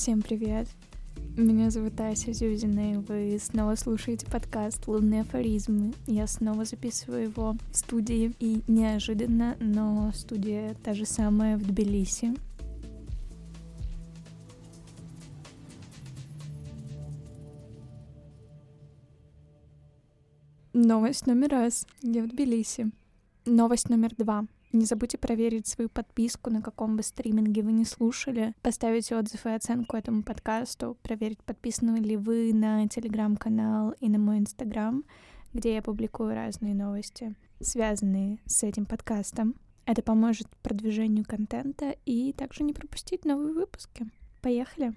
Всем привет! Меня зовут Ася Зюзина, и вы снова слушаете подкаст «Лунные афоризмы». Я снова записываю его в студии, и неожиданно, но студия та же самая в Тбилиси. Новость номер раз. Я в Тбилиси. Новость номер два. Не забудьте проверить свою подписку, на каком бы стриминге вы не слушали, поставить отзыв и оценку этому подкасту, проверить, подписаны ли вы на телеграм-канал и на мой инстаграм, где я публикую разные новости, связанные с этим подкастом. Это поможет продвижению контента и также не пропустить новые выпуски. Поехали!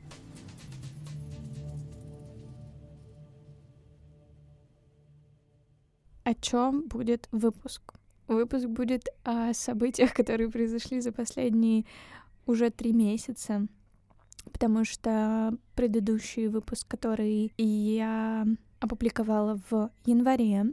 О чем будет выпуск? Выпуск будет о событиях, которые произошли за последние уже три месяца, потому что предыдущий выпуск, который я опубликовала в январе,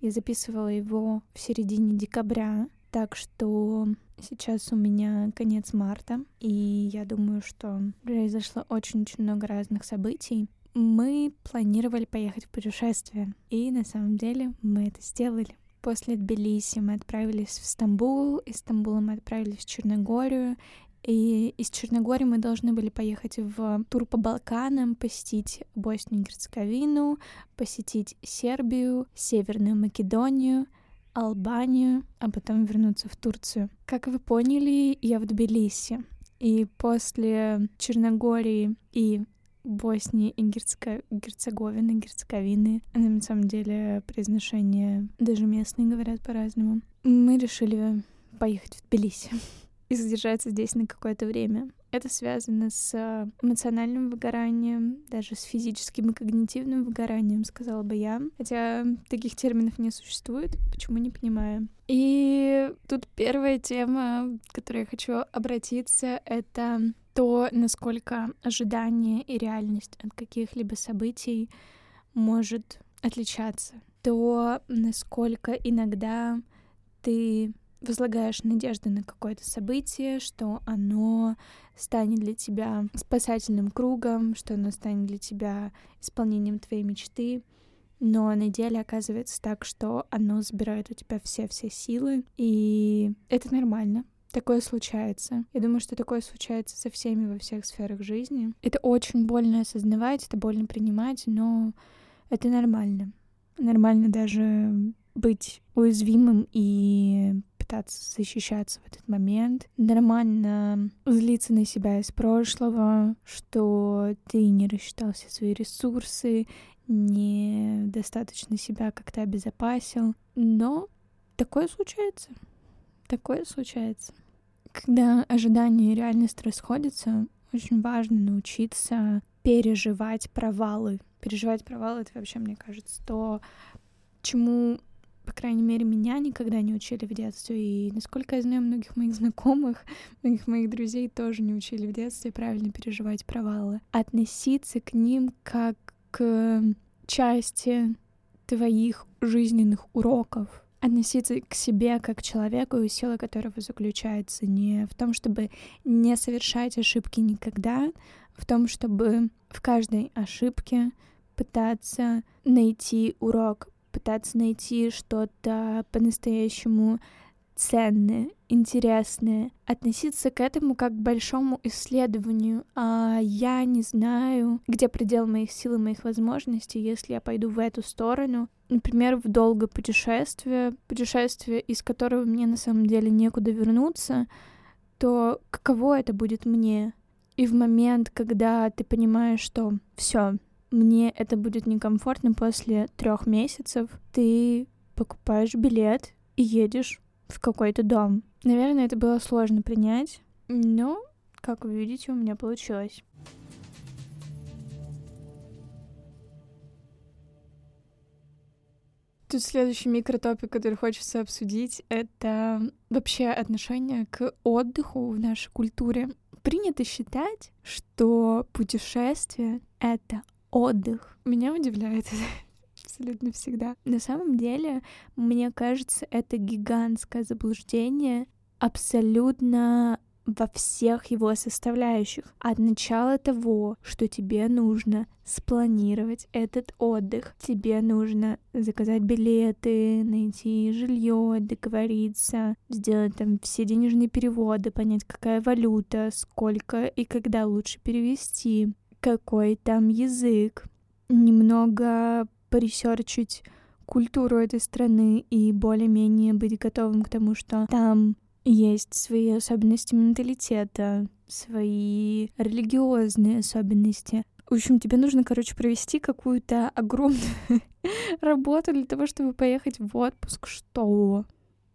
я записывала его в середине декабря, так что сейчас у меня конец марта, и я думаю, что произошло очень-очень много разных событий. Мы планировали поехать в путешествие, и на самом деле мы это сделали. После Тбилиси мы отправились в Стамбул, из Стамбула мы отправились в Черногорию, и из Черногории мы должны были поехать в тур по Балканам, посетить Боснию и Герцеговину, посетить Сербию, Северную Македонию, Албанию, а потом вернуться в Турцию. Как вы поняли, я в Тбилиси. И после Черногории и Боснии и Герцег... Герцеговины, Герцеговины. На самом деле произношение даже местные говорят по-разному. Мы решили поехать в Тбилиси и задержаться здесь на какое-то время. Это связано с эмоциональным выгоранием, даже с физическим и когнитивным выгоранием, сказала бы я. Хотя таких терминов не существует, почему не понимаю. И тут первая тема, к которой я хочу обратиться, это то, насколько ожидание и реальность от каких-либо событий может отличаться, то, насколько иногда ты возлагаешь надежды на какое-то событие, что оно станет для тебя спасательным кругом, что оно станет для тебя исполнением твоей мечты, но на деле оказывается так, что оно забирает у тебя все-все силы, и это нормально. Такое случается. Я думаю, что такое случается со всеми во всех сферах жизни. Это очень больно осознавать, это больно принимать, но это нормально. Нормально даже быть уязвимым и пытаться защищаться в этот момент. Нормально злиться на себя из прошлого, что ты не рассчитал все свои ресурсы, недостаточно себя как-то обезопасил. Но такое случается. Такое случается. Когда ожидания и реальность расходятся, очень важно научиться переживать провалы. Переживать провалы — это вообще, мне кажется, то, чему, по крайней мере, меня никогда не учили в детстве. И, насколько я знаю, многих моих знакомых, многих моих друзей тоже не учили в детстве правильно переживать провалы. Относиться к ним как к части твоих жизненных уроков — относиться к себе как к человеку, и сила которого заключается не в том, чтобы не совершать ошибки никогда, в том, чтобы в каждой ошибке пытаться найти урок, пытаться найти что-то по-настоящему ценное, интересное, относиться к этому как к большому исследованию. А я не знаю, где предел моих сил и моих возможностей, если я пойду в эту сторону. Например, в долгое путешествие, путешествие, из которого мне на самом деле некуда вернуться, то каково это будет мне? И в момент, когда ты понимаешь, что все, мне это будет некомфортно после трех месяцев, ты покупаешь билет и едешь в какой-то дом. Наверное, это было сложно принять, но, как вы видите, у меня получилось. Тут следующий микротопик, который хочется обсудить, это вообще отношение к отдыху в нашей культуре. Принято считать, что путешествие — это отдых. Меня удивляет абсолютно всегда. На самом деле, мне кажется, это гигантское заблуждение абсолютно во всех его составляющих. От начала того, что тебе нужно спланировать этот отдых. Тебе нужно заказать билеты, найти жилье, договориться, сделать там все денежные переводы, понять, какая валюта, сколько и когда лучше перевести, какой там язык, немного поресерчить культуру этой страны и более-менее быть готовым к тому, что там есть свои особенности менталитета, свои религиозные особенности. В общем, тебе нужно, короче, провести какую-то огромную работу для того, чтобы поехать в отпуск. Что?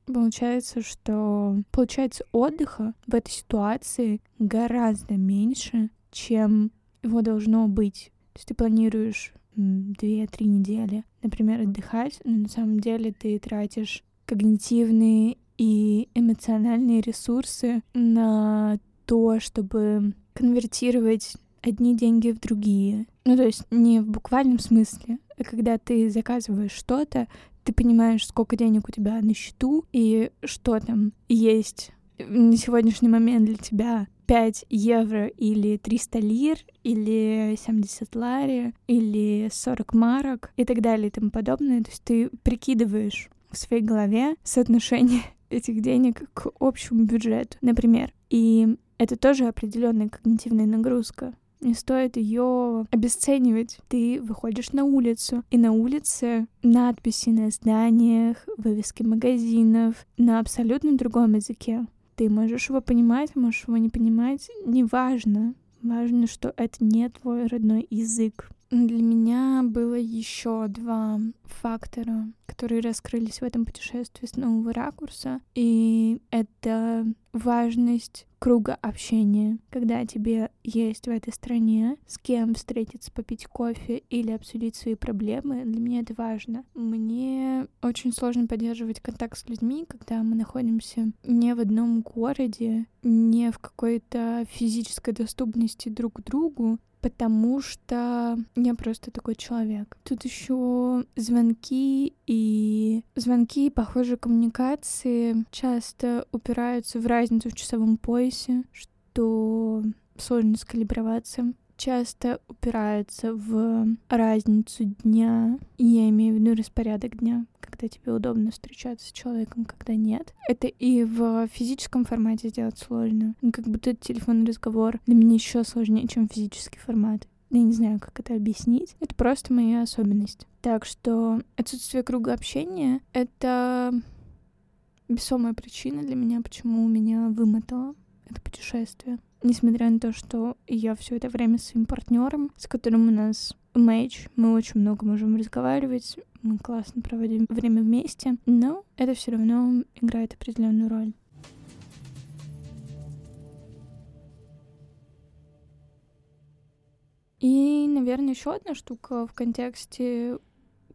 Получается, что получается отдыха в этой ситуации гораздо меньше, чем его должно быть. То есть ты планируешь две-три недели, например, отдыхать, но на самом деле ты тратишь когнитивные и эмоциональные ресурсы на то, чтобы конвертировать одни деньги в другие. Ну, то есть не в буквальном смысле, а когда ты заказываешь что-то, ты понимаешь, сколько денег у тебя на счету и что там есть на сегодняшний момент для тебя 5 евро или 300 лир, или 70 лари, или 40 марок и так далее и тому подобное. То есть ты прикидываешь в своей голове соотношение этих денег к общему бюджету, например. И это тоже определенная когнитивная нагрузка. Не стоит ее обесценивать. Ты выходишь на улицу, и на улице надписи на зданиях, вывески магазинов на абсолютно другом языке. Ты можешь его понимать, можешь его не понимать, неважно. Важно, что это не твой родной язык. Для меня было еще два фактора, которые раскрылись в этом путешествии с нового ракурса. И это важность круга общения, когда тебе есть в этой стране с кем встретиться, попить кофе или обсудить свои проблемы, для меня это важно. Мне очень сложно поддерживать контакт с людьми, когда мы находимся не в одном городе, не в какой-то физической доступности друг к другу, потому что я просто такой человек. Тут еще звонки и звонки, похоже, коммуникации часто упираются в разницу в часовом поясе, что сложно скалиброваться часто упираются в разницу дня. Я имею в виду распорядок дня, когда тебе удобно встречаться с человеком, когда нет. Это и в физическом формате сделать сложно. Ну, как будто телефонный разговор для меня еще сложнее, чем физический формат. Я не знаю, как это объяснить. Это просто моя особенность. Так что отсутствие круга общения — это весомая причина для меня, почему меня вымотало это путешествие. Несмотря на то, что я все это время с своим партнером, с которым у нас мэйч, мы очень много можем разговаривать, мы классно проводим время вместе, но это все равно играет определенную роль. И, наверное, еще одна штука в контексте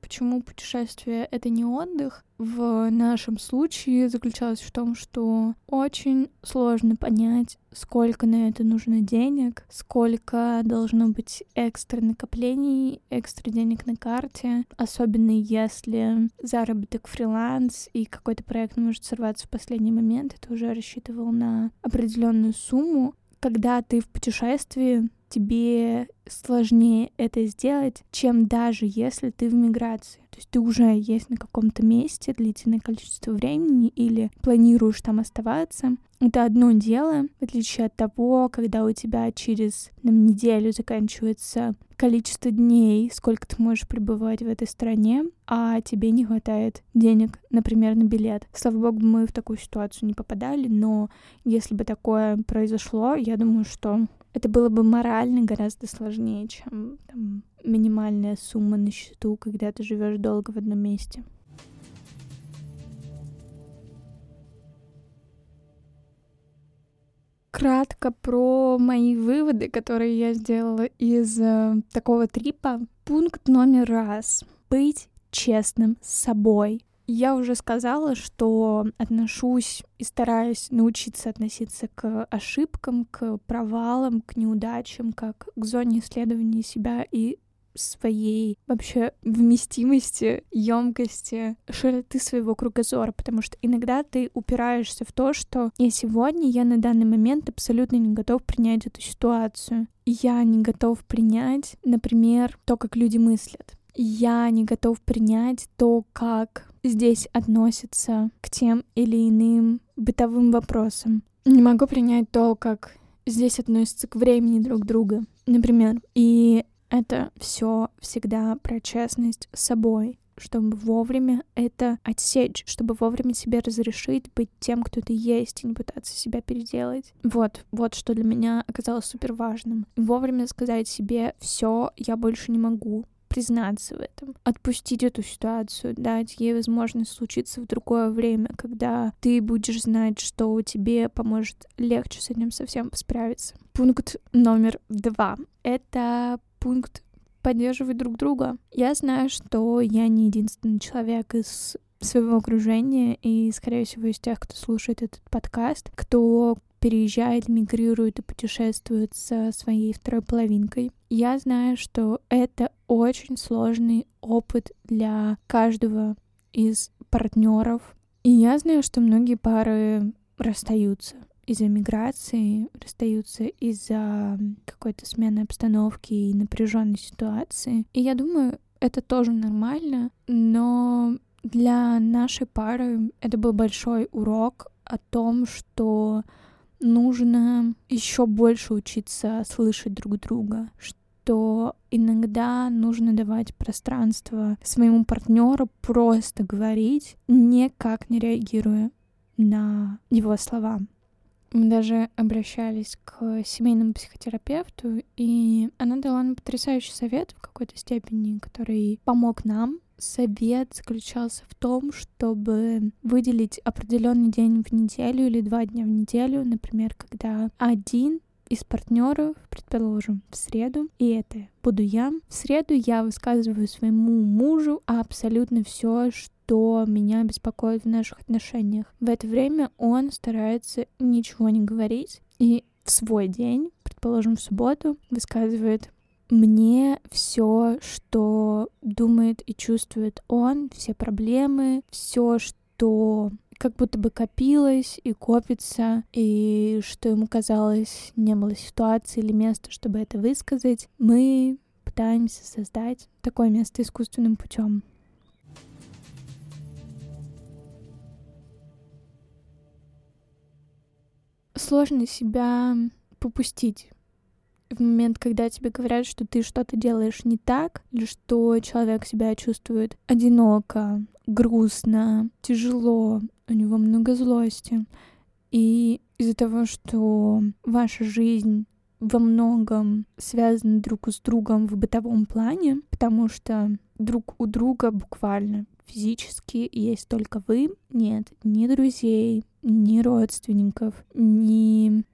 почему путешествие — это не отдых, в нашем случае заключалось в том, что очень сложно понять, сколько на это нужно денег, сколько должно быть экстра накоплений, экстра денег на карте, особенно если заработок фриланс и какой-то проект может сорваться в последний момент, ты уже рассчитывал на определенную сумму. Когда ты в путешествии, тебе сложнее это сделать, чем даже если ты в миграции. То есть ты уже есть на каком-то месте длительное количество времени или планируешь там оставаться. Это одно дело, в отличие от того, когда у тебя через там, неделю заканчивается количество дней, сколько ты можешь пребывать в этой стране, а тебе не хватает денег, например, на билет. Слава богу, мы в такую ситуацию не попадали, но если бы такое произошло, я думаю, что это было бы морально гораздо сложнее, чем там, минимальная сумма на счету, когда ты живешь долго в одном месте. Кратко про мои выводы, которые я сделала из э, такого трипа. Пункт номер раз. Быть честным с собой. Я уже сказала, что отношусь и стараюсь научиться относиться к ошибкам, к провалам, к неудачам, как к зоне исследования себя и своей вообще вместимости, емкости, широты своего кругозора, потому что иногда ты упираешься в то, что я сегодня, я на данный момент абсолютно не готов принять эту ситуацию. Я не готов принять, например, то, как люди мыслят. Я не готов принять то, как здесь относятся к тем или иным бытовым вопросам. Не могу принять то, как здесь относятся к времени друг друга, например. И это все всегда про честность с собой, чтобы вовремя это отсечь, чтобы вовремя себе разрешить быть тем, кто ты есть, и не пытаться себя переделать. Вот, вот что для меня оказалось супер важным. Вовремя сказать себе, все, я больше не могу, признаться в этом, отпустить эту ситуацию, дать ей возможность случиться в другое время, когда ты будешь знать, что тебе поможет легче с этим совсем справиться. Пункт номер два — это пункт поддерживать друг друга. Я знаю, что я не единственный человек из своего окружения и, скорее всего, из тех, кто слушает этот подкаст, кто переезжает, мигрирует и путешествует со своей второй половинкой. Я знаю, что это очень сложный опыт для каждого из партнеров. И я знаю, что многие пары расстаются из-за миграции, расстаются из-за какой-то смены обстановки и напряженной ситуации. И я думаю, это тоже нормально, но для нашей пары это был большой урок о том, что нужно еще больше учиться слышать друг друга, что иногда нужно давать пространство своему партнеру просто говорить, никак не реагируя на его слова. Мы даже обращались к семейному психотерапевту, и она дала нам потрясающий совет в какой-то степени, который помог нам совет заключался в том, чтобы выделить определенный день в неделю или два дня в неделю, например, когда один из партнеров, предположим, в среду, и это буду я. В среду я высказываю своему мужу абсолютно все, что меня беспокоит в наших отношениях. В это время он старается ничего не говорить, и в свой день, предположим, в субботу, высказывает мне все, что думает и чувствует он, все проблемы, все, что как будто бы копилось и копится, и что ему казалось, не было ситуации или места, чтобы это высказать, мы пытаемся создать такое место искусственным путем. Сложно себя попустить в момент, когда тебе говорят, что ты что-то делаешь не так, или что человек себя чувствует одиноко, грустно, тяжело, у него много злости. И из-за того, что ваша жизнь во многом связаны друг с другом в бытовом плане, потому что друг у друга буквально физически есть только вы. Нет ни друзей, ни родственников, ни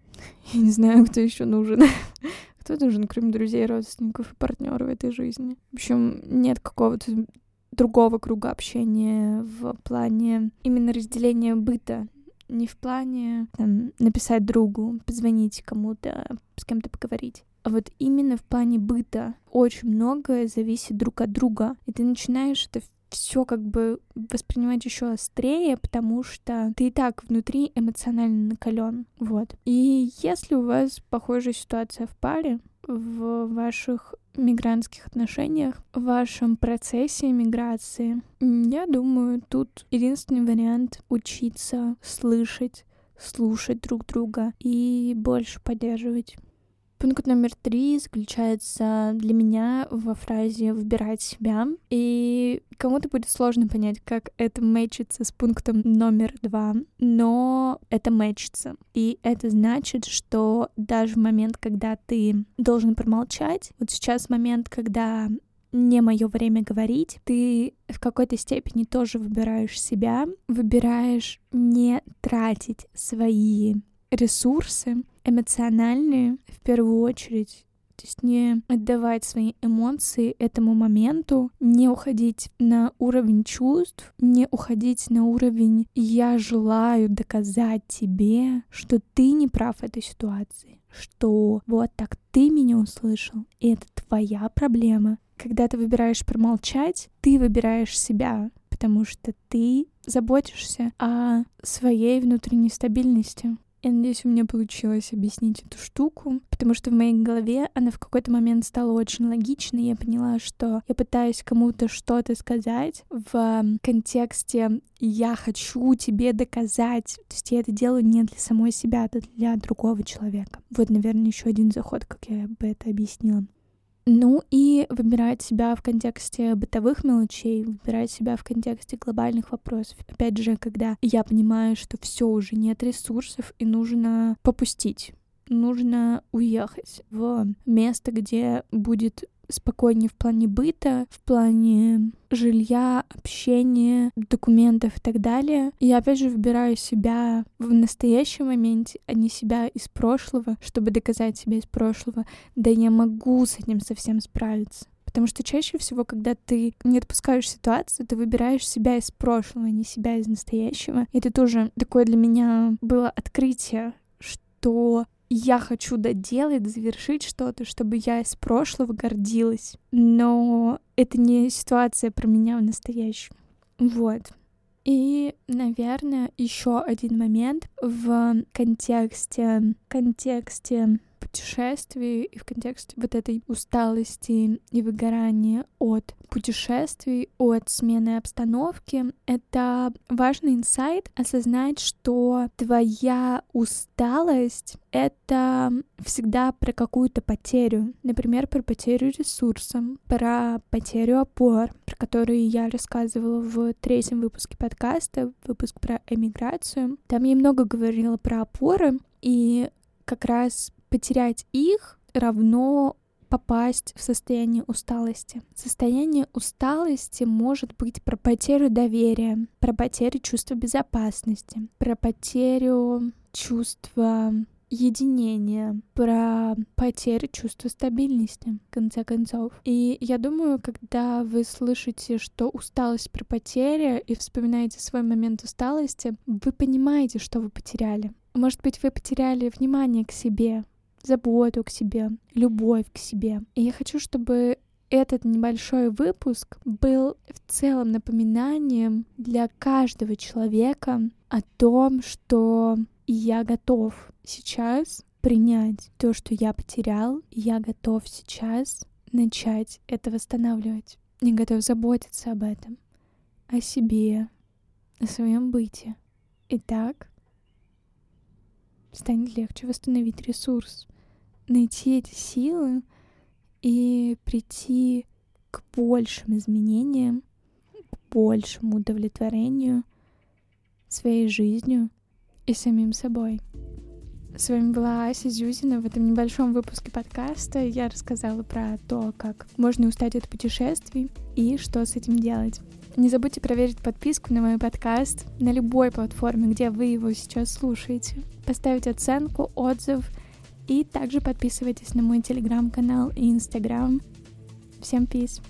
я не знаю, кто еще нужен. кто нужен, кроме друзей, родственников и партнеров в этой жизни? В общем, нет какого-то другого круга общения в плане именно разделения быта. Не в плане там, написать другу, позвонить кому-то, с кем-то поговорить. А вот именно в плане быта очень многое зависит друг от друга. И ты начинаешь это все как бы воспринимать еще острее, потому что ты и так внутри эмоционально накален. Вот. И если у вас похожая ситуация в паре, в ваших мигрантских отношениях, в вашем процессе миграции, я думаю, тут единственный вариант учиться слышать, слушать друг друга и больше поддерживать. Пункт номер три заключается для меня во фразе «выбирать себя». И кому-то будет сложно понять, как это мэчится с пунктом номер два, но это мэчится. И это значит, что даже в момент, когда ты должен промолчать, вот сейчас момент, когда не мое время говорить, ты в какой-то степени тоже выбираешь себя, выбираешь не тратить свои ресурсы эмоциональные в первую очередь. То есть не отдавать свои эмоции этому моменту, не уходить на уровень чувств, не уходить на уровень «я желаю доказать тебе, что ты не прав в этой ситуации» что вот так ты меня услышал, и это твоя проблема, когда ты выбираешь промолчать, ты выбираешь себя, потому что ты заботишься о своей внутренней стабильности. Я надеюсь, у меня получилось объяснить эту штуку, потому что в моей голове она в какой-то момент стала очень логичной. Я поняла, что я пытаюсь кому-то что-то сказать в контексте «я хочу тебе доказать». То есть я это делаю не для самой себя, а для другого человека. Вот, наверное, еще один заход, как я бы это объяснила. Ну и выбирать себя в контексте бытовых мелочей, выбирать себя в контексте глобальных вопросов. Опять же, когда я понимаю, что все уже нет ресурсов и нужно попустить нужно уехать в место, где будет спокойнее в плане быта, в плане жилья, общения, документов и так далее. Я опять же выбираю себя в настоящем моменте, а не себя из прошлого, чтобы доказать себе из прошлого. Да я могу с этим совсем справиться. Потому что чаще всего, когда ты не отпускаешь ситуацию, ты выбираешь себя из прошлого, а не себя из настоящего. И это тоже такое для меня было открытие, что я хочу доделать, завершить что-то, чтобы я из прошлого гордилась. Но это не ситуация про меня в настоящем. Вот. И, наверное, еще один момент в контексте, контексте путешествий и в контексте вот этой усталости и выгорания от путешествий, от смены обстановки, это важный инсайт осознать, что твоя усталость — это всегда про какую-то потерю. Например, про потерю ресурса, про потерю опор, про которые я рассказывала в третьем выпуске подкаста, выпуск про эмиграцию. Там я много говорила про опоры, и как раз потерять их равно попасть в состояние усталости. Состояние усталости может быть про потерю доверия, про потерю чувства безопасности, про потерю чувства единения, про потерю чувства стабильности, в конце концов. И я думаю, когда вы слышите, что усталость про потерю и вспоминаете свой момент усталости, вы понимаете, что вы потеряли. Может быть, вы потеряли внимание к себе, заботу к себе, любовь к себе. И я хочу, чтобы этот небольшой выпуск был в целом напоминанием для каждого человека о том, что я готов сейчас принять то, что я потерял, я готов сейчас начать это восстанавливать. Я готов заботиться об этом, о себе, о своем быте. Итак, станет легче восстановить ресурс, найти эти силы и прийти к большим изменениям, к большему удовлетворению своей жизнью и самим собой. С вами была Ася Зюзина. В этом небольшом выпуске подкаста я рассказала про то, как можно устать от путешествий и что с этим делать. Не забудьте проверить подписку на мой подкаст на любой платформе, где вы его сейчас слушаете. Поставить оценку, отзыв — и также подписывайтесь на мой телеграм-канал и инстаграм. Всем пиз!